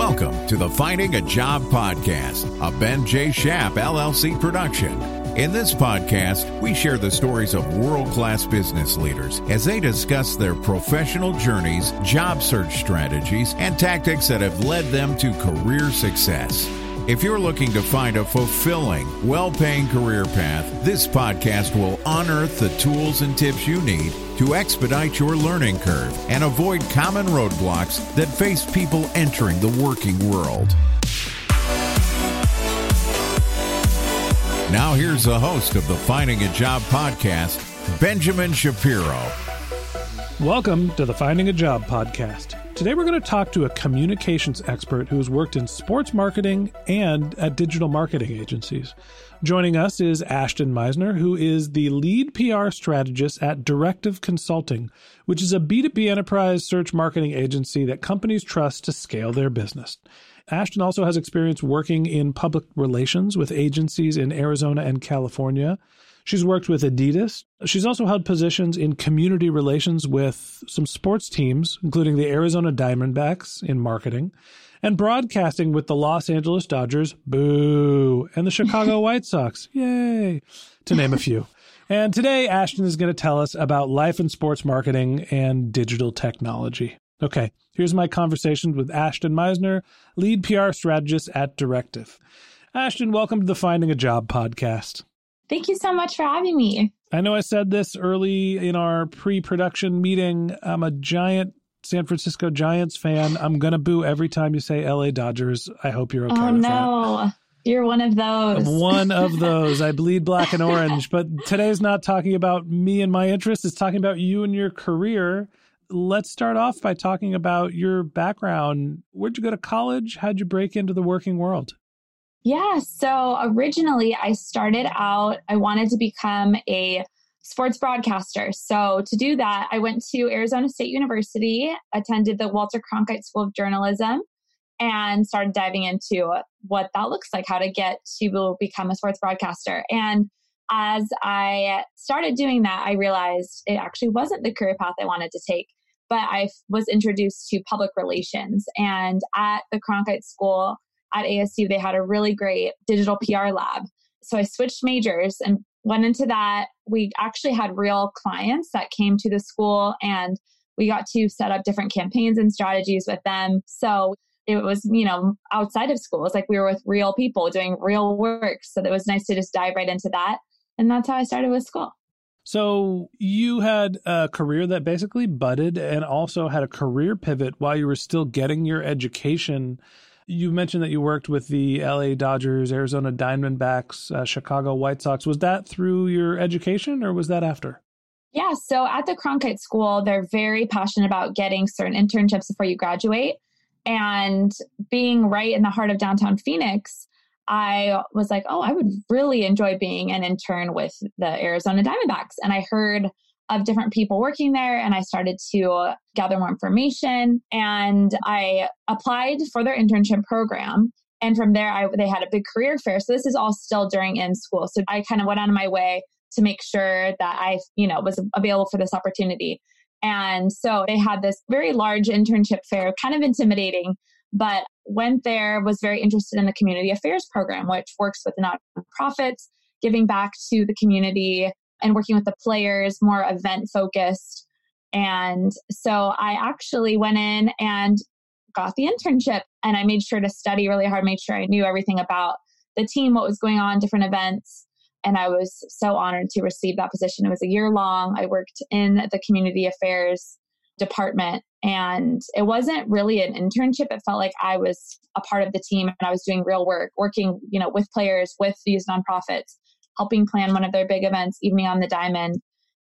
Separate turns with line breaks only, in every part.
Welcome to the Finding a Job podcast, a Ben J. Schapp LLC production. In this podcast, we share the stories of world class business leaders as they discuss their professional journeys, job search strategies, and tactics that have led them to career success. If you're looking to find a fulfilling, well paying career path, this podcast will unearth the tools and tips you need to expedite your learning curve and avoid common roadblocks that face people entering the working world. Now, here's the host of the Finding a Job podcast, Benjamin Shapiro.
Welcome to the Finding a Job podcast. Today, we're going to talk to a communications expert who has worked in sports marketing and at digital marketing agencies. Joining us is Ashton Meisner, who is the lead PR strategist at Directive Consulting, which is a B2B enterprise search marketing agency that companies trust to scale their business. Ashton also has experience working in public relations with agencies in Arizona and California. She's worked with Adidas. She's also held positions in community relations with some sports teams, including the Arizona Diamondbacks in marketing, and broadcasting with the Los Angeles Dodgers, boo, and the Chicago White Sox, yay, to name a few. And today, Ashton is going to tell us about life in sports marketing and digital technology. Okay, here's my conversation with Ashton Meisner, lead PR strategist at Directive. Ashton, welcome to the Finding a Job podcast.
Thank you so much for having me.
I know I said this early in our pre production meeting. I'm a giant San Francisco Giants fan. I'm going to boo every time you say LA Dodgers. I hope you're okay
oh, no. That. You're one of those.
I'm one of those. I bleed black and orange. But today's not talking about me and my interests. It's talking about you and your career let's start off by talking about your background. Where'd you go to college? How'd you break into the working world?
Yeah, so originally I started out, I wanted to become a sports broadcaster. So to do that, I went to Arizona State University, attended the Walter Cronkite School of Journalism, and started diving into what that looks like, how to get to become a sports broadcaster. And as I started doing that, I realized it actually wasn't the career path I wanted to take but I was introduced to public relations. And at the Cronkite School at ASU, they had a really great digital PR lab. So I switched majors and went into that. We actually had real clients that came to the school and we got to set up different campaigns and strategies with them. So it was, you know, outside of school. It's like we were with real people doing real work. So it was nice to just dive right into that. And that's how I started with school.
So you had a career that basically budded and also had a career pivot while you were still getting your education. You mentioned that you worked with the LA Dodgers, Arizona Diamondbacks, uh, Chicago White Sox. Was that through your education or was that after?
Yeah, so at the Cronkite School, they're very passionate about getting certain internships before you graduate. And being right in the heart of downtown Phoenix, I was like, oh, I would really enjoy being an intern with the Arizona Diamondbacks. And I heard of different people working there and I started to gather more information and I applied for their internship program. And from there, I, they had a big career fair. So this is all still during in school. So I kind of went of my way to make sure that I, you know, was available for this opportunity. And so they had this very large internship fair, kind of intimidating, but went there, was very interested in the community affairs program, which works with nonprofits, giving back to the community and working with the players, more event focused. And so I actually went in and got the internship and I made sure to study really hard, made sure I knew everything about the team, what was going on, different events. And I was so honored to receive that position. It was a year long. I worked in the community affairs department and it wasn't really an internship it felt like i was a part of the team and i was doing real work working you know with players with these nonprofits helping plan one of their big events evening on the diamond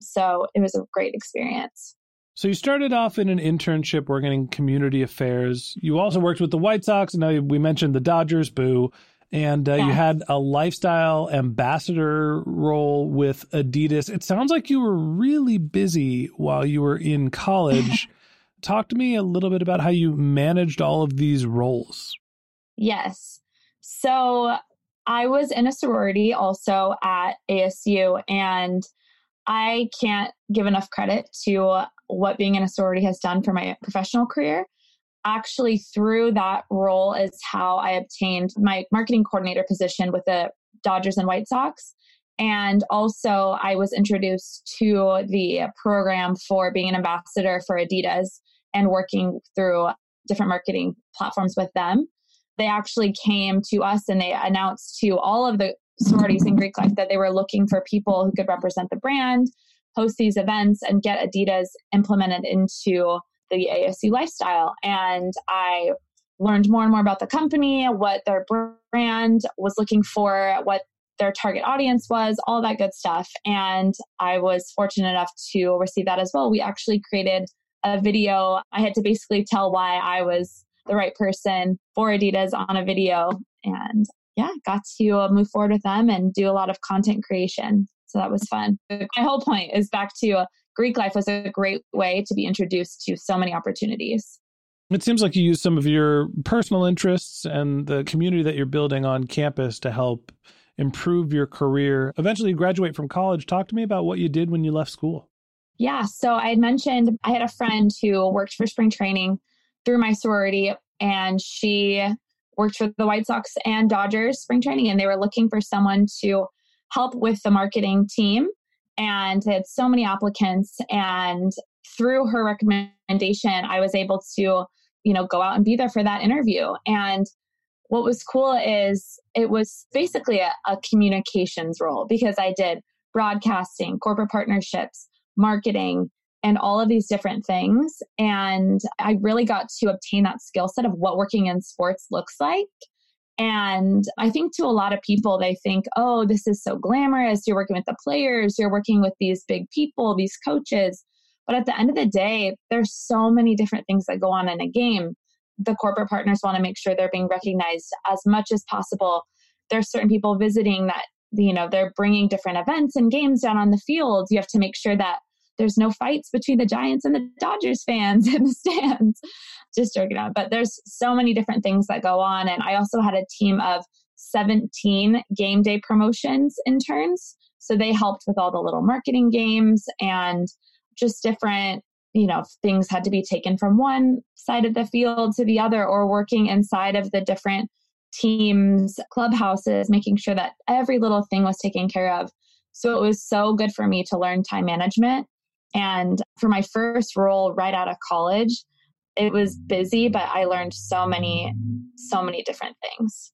so it was a great experience
so you started off in an internship working in community affairs you also worked with the white sox and now we mentioned the dodgers boo and uh, you had a lifestyle ambassador role with Adidas. It sounds like you were really busy while you were in college. Talk to me a little bit about how you managed all of these roles.
Yes. So I was in a sorority also at ASU, and I can't give enough credit to what being in a sorority has done for my professional career. actually through that role is how I obtained my marketing coordinator position with the Dodgers and White Sox. And also, I was introduced to the program for being an ambassador for Adidas and working through different marketing platforms with them. They actually came to us and they announced to all of the sororities in Greek life that they were looking for people who could represent the brand, host these events, and get Adidas implemented into the ASU lifestyle. And I learned more and more about the company, what their brand was looking for, what their target audience was, all that good stuff. And I was fortunate enough to receive that as well. We actually created a video. I had to basically tell why I was the right person for Adidas on a video. And yeah, got to move forward with them and do a lot of content creation. So that was fun. My whole point is back to uh, Greek life was a great way to be introduced to so many opportunities.
It seems like you use some of your personal interests and the community that you're building on campus to help improve your career. Eventually, graduate from college. Talk to me about what you did when you left school.
Yeah, so I had mentioned I had a friend who worked for spring training through my sorority, and she worked for the White Sox and Dodgers spring training, and they were looking for someone to help with the marketing team. And they had so many applicants, and through her recommendation, I was able to, you know, go out and be there for that interview. And what was cool is it was basically a, a communications role because I did broadcasting, corporate partnerships, marketing, and all of these different things. And I really got to obtain that skill set of what working in sports looks like. And I think to a lot of people, they think, oh, this is so glamorous. You're working with the players, you're working with these big people, these coaches. But at the end of the day, there's so many different things that go on in a game the corporate partners want to make sure they're being recognized as much as possible. There's certain people visiting that, you know, they're bringing different events and games down on the field. You have to make sure that there's no fights between the Giants and the Dodgers fans in the stands. Just joking out. But there's so many different things that go on. And I also had a team of 17 game day promotions interns. So they helped with all the little marketing games and just different you know things had to be taken from one side of the field to the other or working inside of the different teams clubhouses making sure that every little thing was taken care of so it was so good for me to learn time management and for my first role right out of college it was busy but i learned so many so many different things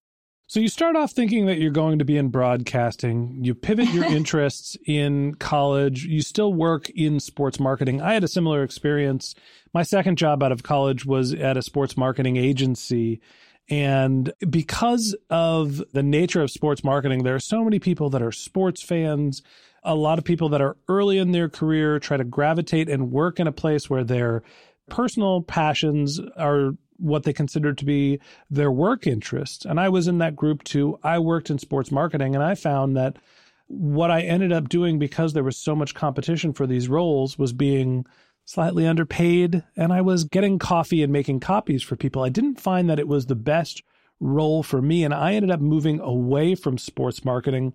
so you start off thinking that you're going to be in broadcasting. You pivot your interests in college. You still work in sports marketing. I had a similar experience. My second job out of college was at a sports marketing agency. And because of the nature of sports marketing, there are so many people that are sports fans. A lot of people that are early in their career try to gravitate and work in a place where their personal passions are what they consider to be their work interests. And I was in that group too. I worked in sports marketing and I found that what I ended up doing because there was so much competition for these roles was being slightly underpaid and I was getting coffee and making copies for people. I didn't find that it was the best role for me and I ended up moving away from sports marketing.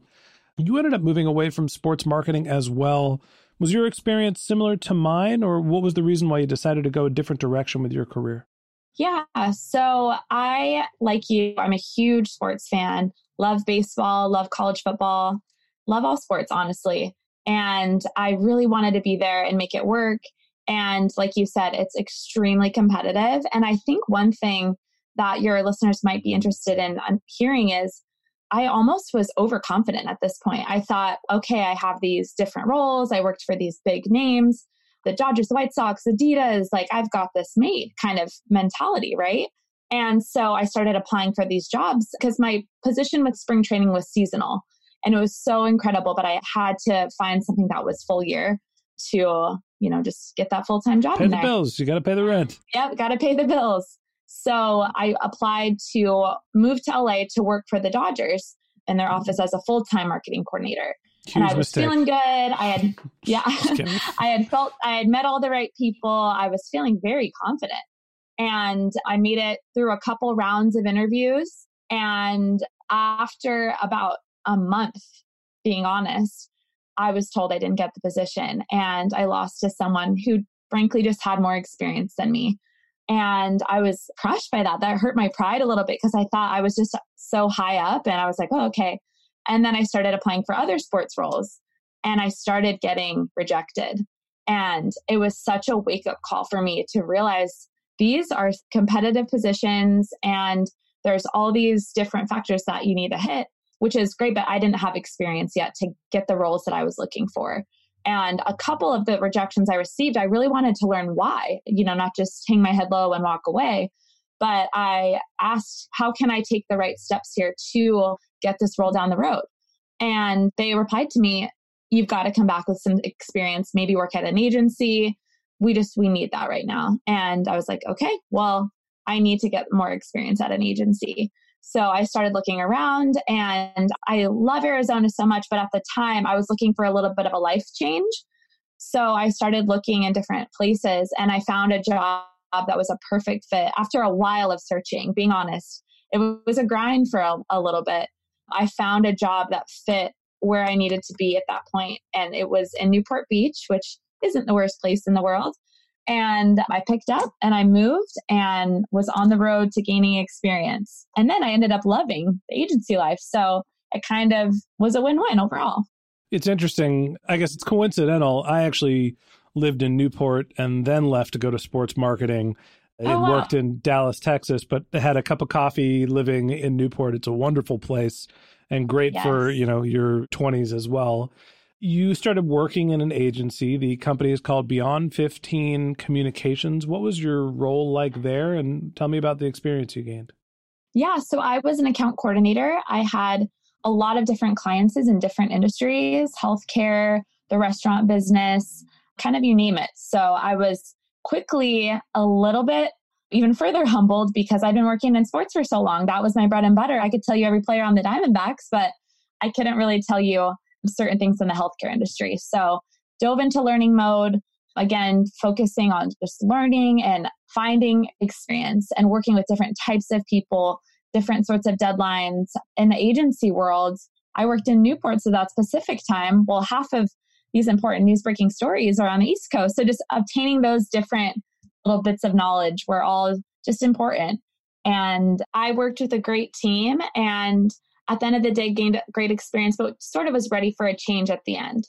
You ended up moving away from sports marketing as well. Was your experience similar to mine or what was the reason why you decided to go a different direction with your career?
Yeah. So I, like you, I'm a huge sports fan, love baseball, love college football, love all sports, honestly. And I really wanted to be there and make it work. And like you said, it's extremely competitive. And I think one thing that your listeners might be interested in um, hearing is I almost was overconfident at this point. I thought, okay, I have these different roles. I worked for these big names the Dodgers, the White Sox, Adidas, like I've got this made kind of mentality, right? And so I started applying for these jobs because my position with spring training was seasonal and it was so incredible, but I had to find something that was full year to, you know, just get that full time job.
Pay the there. bills. You got to pay the rent.
Yep, got to pay the bills. So I applied to move to LA to work for the Dodgers in their office as a full time marketing coordinator.
Huge
and I was
mistake.
feeling good. I had, yeah, I had felt, I had met all the right people. I was feeling very confident. And I made it through a couple rounds of interviews. And after about a month, being honest, I was told I didn't get the position and I lost to someone who frankly just had more experience than me. And I was crushed by that. That hurt my pride a little bit because I thought I was just so high up and I was like, oh, okay. And then I started applying for other sports roles and I started getting rejected. And it was such a wake up call for me to realize these are competitive positions and there's all these different factors that you need to hit, which is great, but I didn't have experience yet to get the roles that I was looking for. And a couple of the rejections I received, I really wanted to learn why, you know, not just hang my head low and walk away. But I asked, how can I take the right steps here to get this role down the road? And they replied to me, you've got to come back with some experience, maybe work at an agency. We just, we need that right now. And I was like, okay, well, I need to get more experience at an agency. So I started looking around and I love Arizona so much, but at the time I was looking for a little bit of a life change. So I started looking in different places and I found a job that was a perfect fit after a while of searching, being honest. It was a grind for a, a little bit. I found a job that fit where I needed to be at that point, and it was in Newport Beach, which isn't the worst place in the world. And I picked up and I moved and was on the road to gaining experience. And then I ended up loving the agency life. So it kind of was a win win overall.
It's interesting. I guess it's coincidental. I actually lived in Newport and then left to go to sports marketing. I oh, wow. worked in Dallas, Texas, but had a cup of coffee living in Newport. It's a wonderful place and great yes. for, you know, your 20s as well you started working in an agency. The company is called Beyond 15 Communications. What was your role like there? And tell me about the experience you gained.
Yeah, so I was an account coordinator. I had a lot of different clients in different industries healthcare, the restaurant business, kind of you name it. So I was quickly a little bit even further humbled because I've been working in sports for so long. That was my bread and butter. I could tell you every player on the Diamondbacks, but I couldn't really tell you certain things in the healthcare industry. So dove into learning mode, again, focusing on just learning and finding experience and working with different types of people, different sorts of deadlines. In the agency world, I worked in Newport, so that specific time, well, half of these important news breaking stories are on the East Coast. So just obtaining those different little bits of knowledge were all just important. And I worked with a great team and at the end of the day gained great experience, but sort of was ready for a change at the end.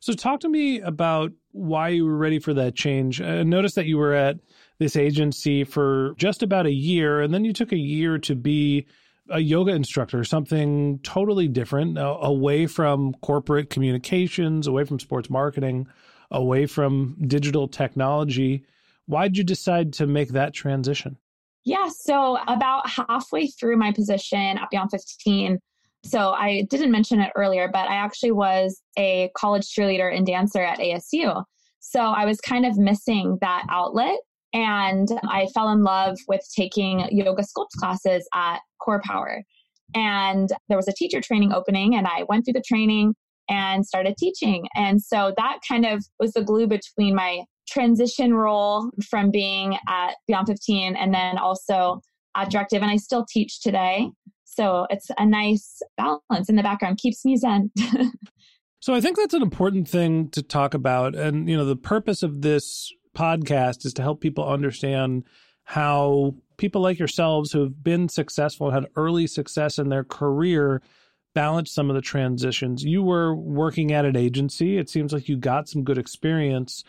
So, talk to me about why you were ready for that change. I noticed that you were at this agency for just about a year, and then you took a year to be a yoga instructor, something totally different, uh, away from corporate communications, away from sports marketing, away from digital technology. Why'd you decide to make that transition?
Yeah, so about halfway through my position at Beyond 15, so I didn't mention it earlier, but I actually was a college cheerleader and dancer at ASU. So I was kind of missing that outlet. And I fell in love with taking yoga sculpt classes at Core Power. And there was a teacher training opening, and I went through the training and started teaching. And so that kind of was the glue between my transition role from being at Beyond 15 and then also at Directive. And I still teach today. So it's a nice balance in the background, keeps me zen.
so I think that's an important thing to talk about. And, you know, the purpose of this podcast is to help people understand how people like yourselves who have been successful and had early success in their career balance some of the transitions. You were working at an agency. It seems like you got some good experience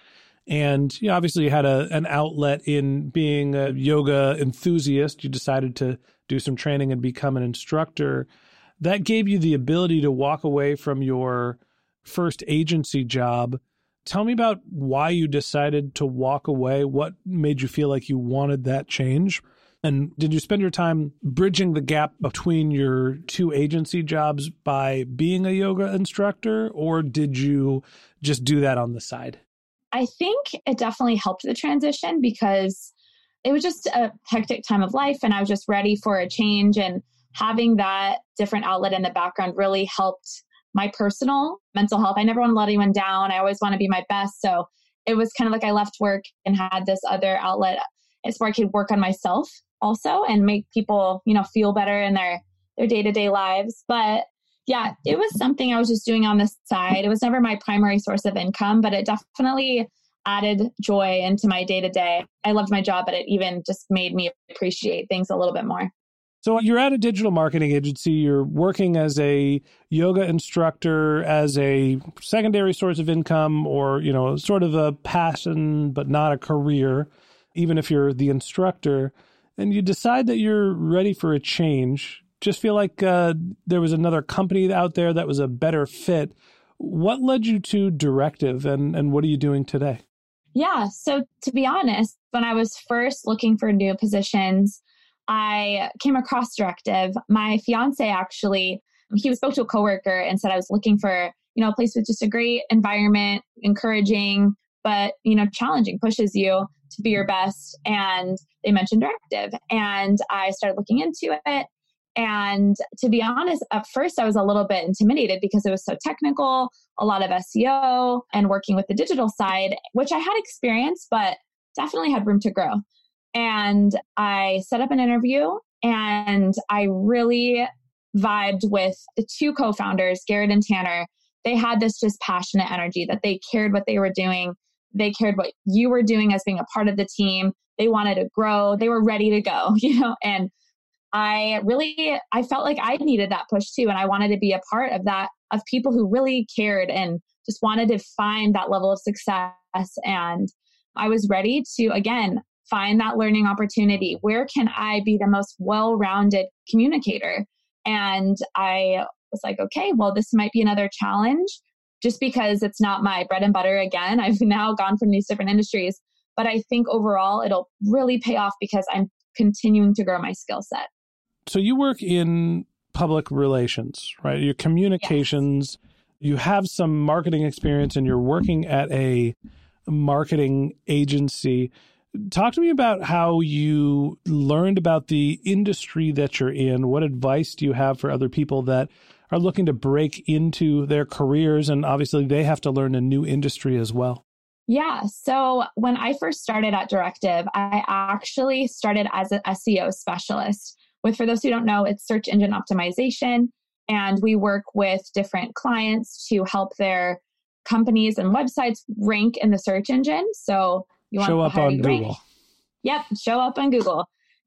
and you obviously you had a, an outlet in being a yoga enthusiast. You decided to do some training and become an instructor. That gave you the ability to walk away from your first agency job. Tell me about why you decided to walk away. What made you feel like you wanted that change? And did you spend your time bridging the gap between your two agency jobs by being a yoga instructor, or did you just do that on the side?
I think it definitely helped the transition because it was just a hectic time of life and I was just ready for a change. And having that different outlet in the background really helped my personal mental health. I never want to let anyone down. I always want to be my best. So it was kind of like I left work and had this other outlet. It's where I could work on myself also and make people, you know, feel better in their their day-to-day lives. But yeah, it was something I was just doing on the side. It was never my primary source of income, but it definitely added joy into my day to day. I loved my job, but it even just made me appreciate things a little bit more.
So you're at a digital marketing agency, you're working as a yoga instructor as a secondary source of income or, you know, sort of a passion but not a career, even if you're the instructor, and you decide that you're ready for a change. Just feel like uh, there was another company out there that was a better fit. What led you to Directive and, and what are you doing today?
Yeah. So, to be honest, when I was first looking for new positions, I came across Directive. My fiance actually, he spoke to a coworker and said I was looking for, you know, a place with just a great environment, encouraging, but, you know, challenging, pushes you to be your best. And they mentioned Directive. And I started looking into it. And to be honest, at first I was a little bit intimidated because it was so technical, a lot of SEO and working with the digital side, which I had experience, but definitely had room to grow. And I set up an interview and I really vibed with the two co founders, Garrett and Tanner. They had this just passionate energy that they cared what they were doing. They cared what you were doing as being a part of the team. They wanted to grow. They were ready to go, you know, and I really I felt like I needed that push too and I wanted to be a part of that of people who really cared and just wanted to find that level of success and I was ready to again find that learning opportunity. Where can I be the most well-rounded communicator? And I was like, okay, well this might be another challenge just because it's not my bread and butter again. I've now gone from these different industries, but I think overall it'll really pay off because I'm continuing to grow my skill set.
So you work in public relations, right? Your communications, yes. you have some marketing experience and you're working at a marketing agency. Talk to me about how you learned about the industry that you're in. What advice do you have for other people that are looking to break into their careers? And obviously, they have to learn a new industry as well.
Yeah. So when I first started at Directive, I actually started as an SEO specialist with, for those who don't know, it's search engine optimization. And we work with different clients to help their companies and websites rank in the search engine. So
you want to show up on Google.
Rank. Yep, show up on Google.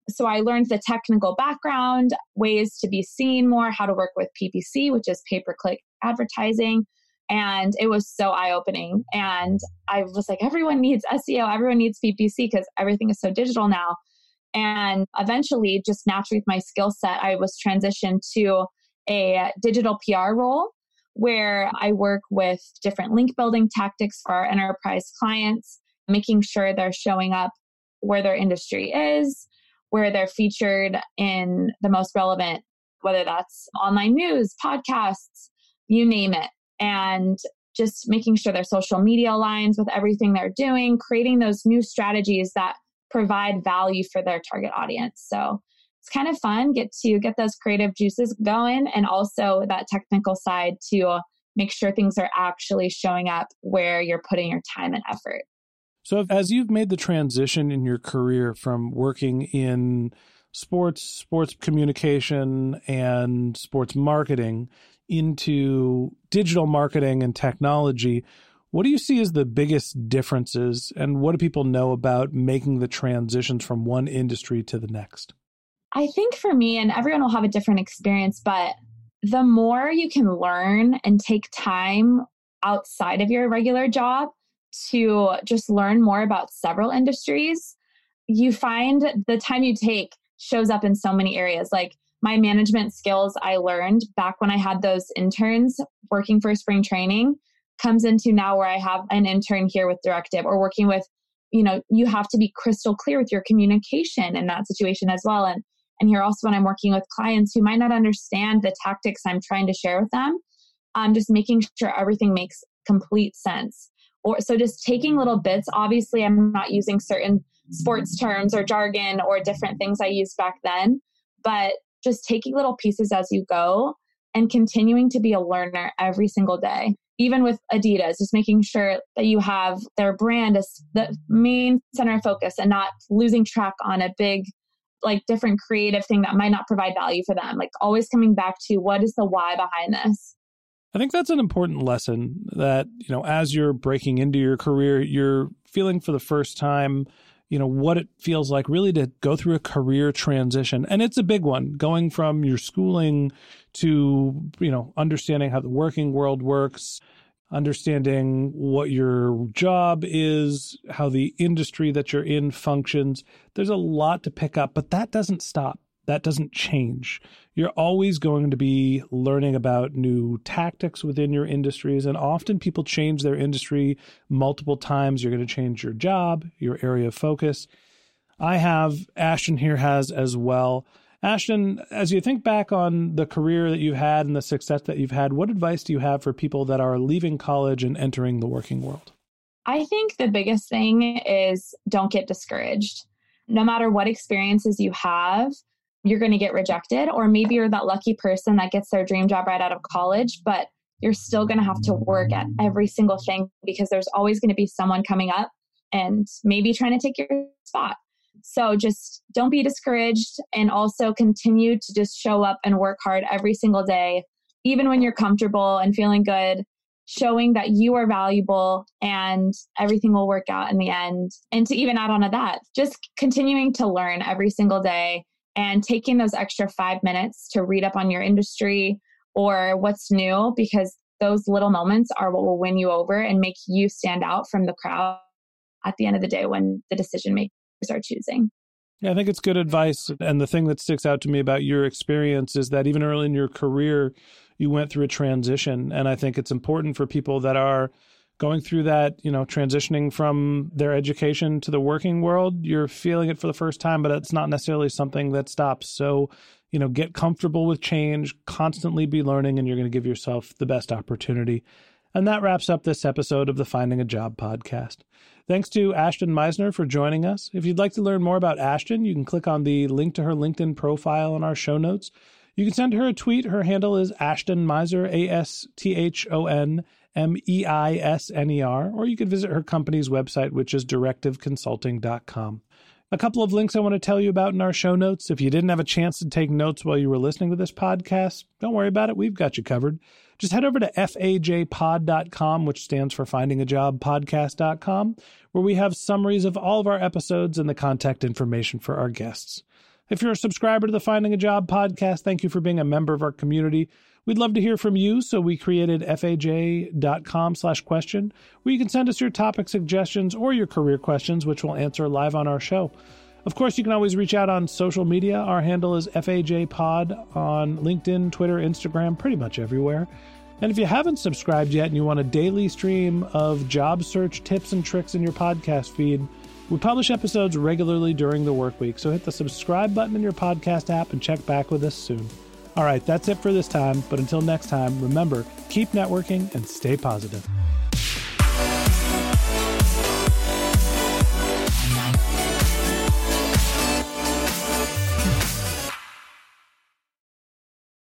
So I learned the technical background, ways to be seen more, how to work with PPC, which is pay per click advertising. And it was so eye opening. And I was like, everyone needs SEO, everyone needs PPC because everything is so digital now. And eventually, just naturally with my skill set, I was transitioned to a digital PR role where I work with different link building tactics for our enterprise clients, making sure they're showing up where their industry is, where they're featured in the most relevant, whether that's online news, podcasts, you name it. And just making sure their social media aligns with everything they're doing, creating those new strategies that provide value for their target audience. So it's kind of fun get to get those creative juices going and also that technical side to make sure things are actually showing up where you're putting your time and effort.
So as you've made the transition in your career from working in sports, sports communication and sports marketing into digital marketing and technology, what do you see as the biggest differences, and what do people know about making the transitions from one industry to the next?
I think for me, and everyone will have a different experience, but the more you can learn and take time outside of your regular job to just learn more about several industries, you find the time you take shows up in so many areas. Like my management skills I learned back when I had those interns working for spring training comes into now where I have an intern here with directive or working with, you know, you have to be crystal clear with your communication in that situation as well. And and here also when I'm working with clients who might not understand the tactics I'm trying to share with them, I'm just making sure everything makes complete sense. Or so just taking little bits. Obviously, I'm not using certain sports terms or jargon or different things I used back then, but just taking little pieces as you go and continuing to be a learner every single day even with Adidas, just making sure that you have their brand as the main center of focus and not losing track on a big, like different creative thing that might not provide value for them. Like always coming back to what is the why behind this.
I think that's an important lesson that, you know, as you're breaking into your career, you're feeling for the first time, you know, what it feels like really to go through a career transition. And it's a big one, going from your schooling to, you know, understanding how the working world works, understanding what your job is, how the industry that you're in functions. There's a lot to pick up, but that doesn't stop. That doesn't change. You're always going to be learning about new tactics within your industries. And often people change their industry multiple times. You're going to change your job, your area of focus. I have, Ashton here has as well. Ashton, as you think back on the career that you've had and the success that you've had, what advice do you have for people that are leaving college and entering the working world?
I think the biggest thing is don't get discouraged. No matter what experiences you have, you're going to get rejected. Or maybe you're that lucky person that gets their dream job right out of college, but you're still going to have to work at every single thing because there's always going to be someone coming up and maybe trying to take your spot. So just don't be discouraged and also continue to just show up and work hard every single day, even when you're comfortable and feeling good, showing that you are valuable and everything will work out in the end. And to even add on to that, just continuing to learn every single day and taking those extra five minutes to read up on your industry or what's new because those little moments are what will win you over and make you stand out from the crowd at the end of the day when the decision makers are choosing.
Yeah, I think it's good advice. And the thing that sticks out to me about your experience is that even early in your career, you went through a transition. And I think it's important for people that are going through that, you know, transitioning from their education to the working world, you're feeling it for the first time, but it's not necessarily something that stops. So, you know, get comfortable with change, constantly be learning, and you're going to give yourself the best opportunity. And that wraps up this episode of the Finding a Job podcast. Thanks to Ashton Meisner for joining us. If you'd like to learn more about Ashton, you can click on the link to her LinkedIn profile in our show notes. You can send her a tweet. Her handle is Ashton Meisner, A S T H O N M E I S N E R, or you could visit her company's website, which is directiveconsulting.com. A couple of links I want to tell you about in our show notes. If you didn't have a chance to take notes while you were listening to this podcast, don't worry about it. We've got you covered. Just head over to fajpod.com, which stands for finding a job podcast.com, where we have summaries of all of our episodes and the contact information for our guests. If you're a subscriber to the Finding a Job podcast, thank you for being a member of our community. We'd love to hear from you, so we created faj.com slash question, where you can send us your topic suggestions or your career questions, which we'll answer live on our show. Of course, you can always reach out on social media. Our handle is FAJPod on LinkedIn, Twitter, Instagram, pretty much everywhere. And if you haven't subscribed yet and you want a daily stream of job search tips and tricks in your podcast feed, we publish episodes regularly during the work week, so hit the subscribe button in your podcast app and check back with us soon. All right, that's it for this time. But until next time, remember keep networking and stay positive.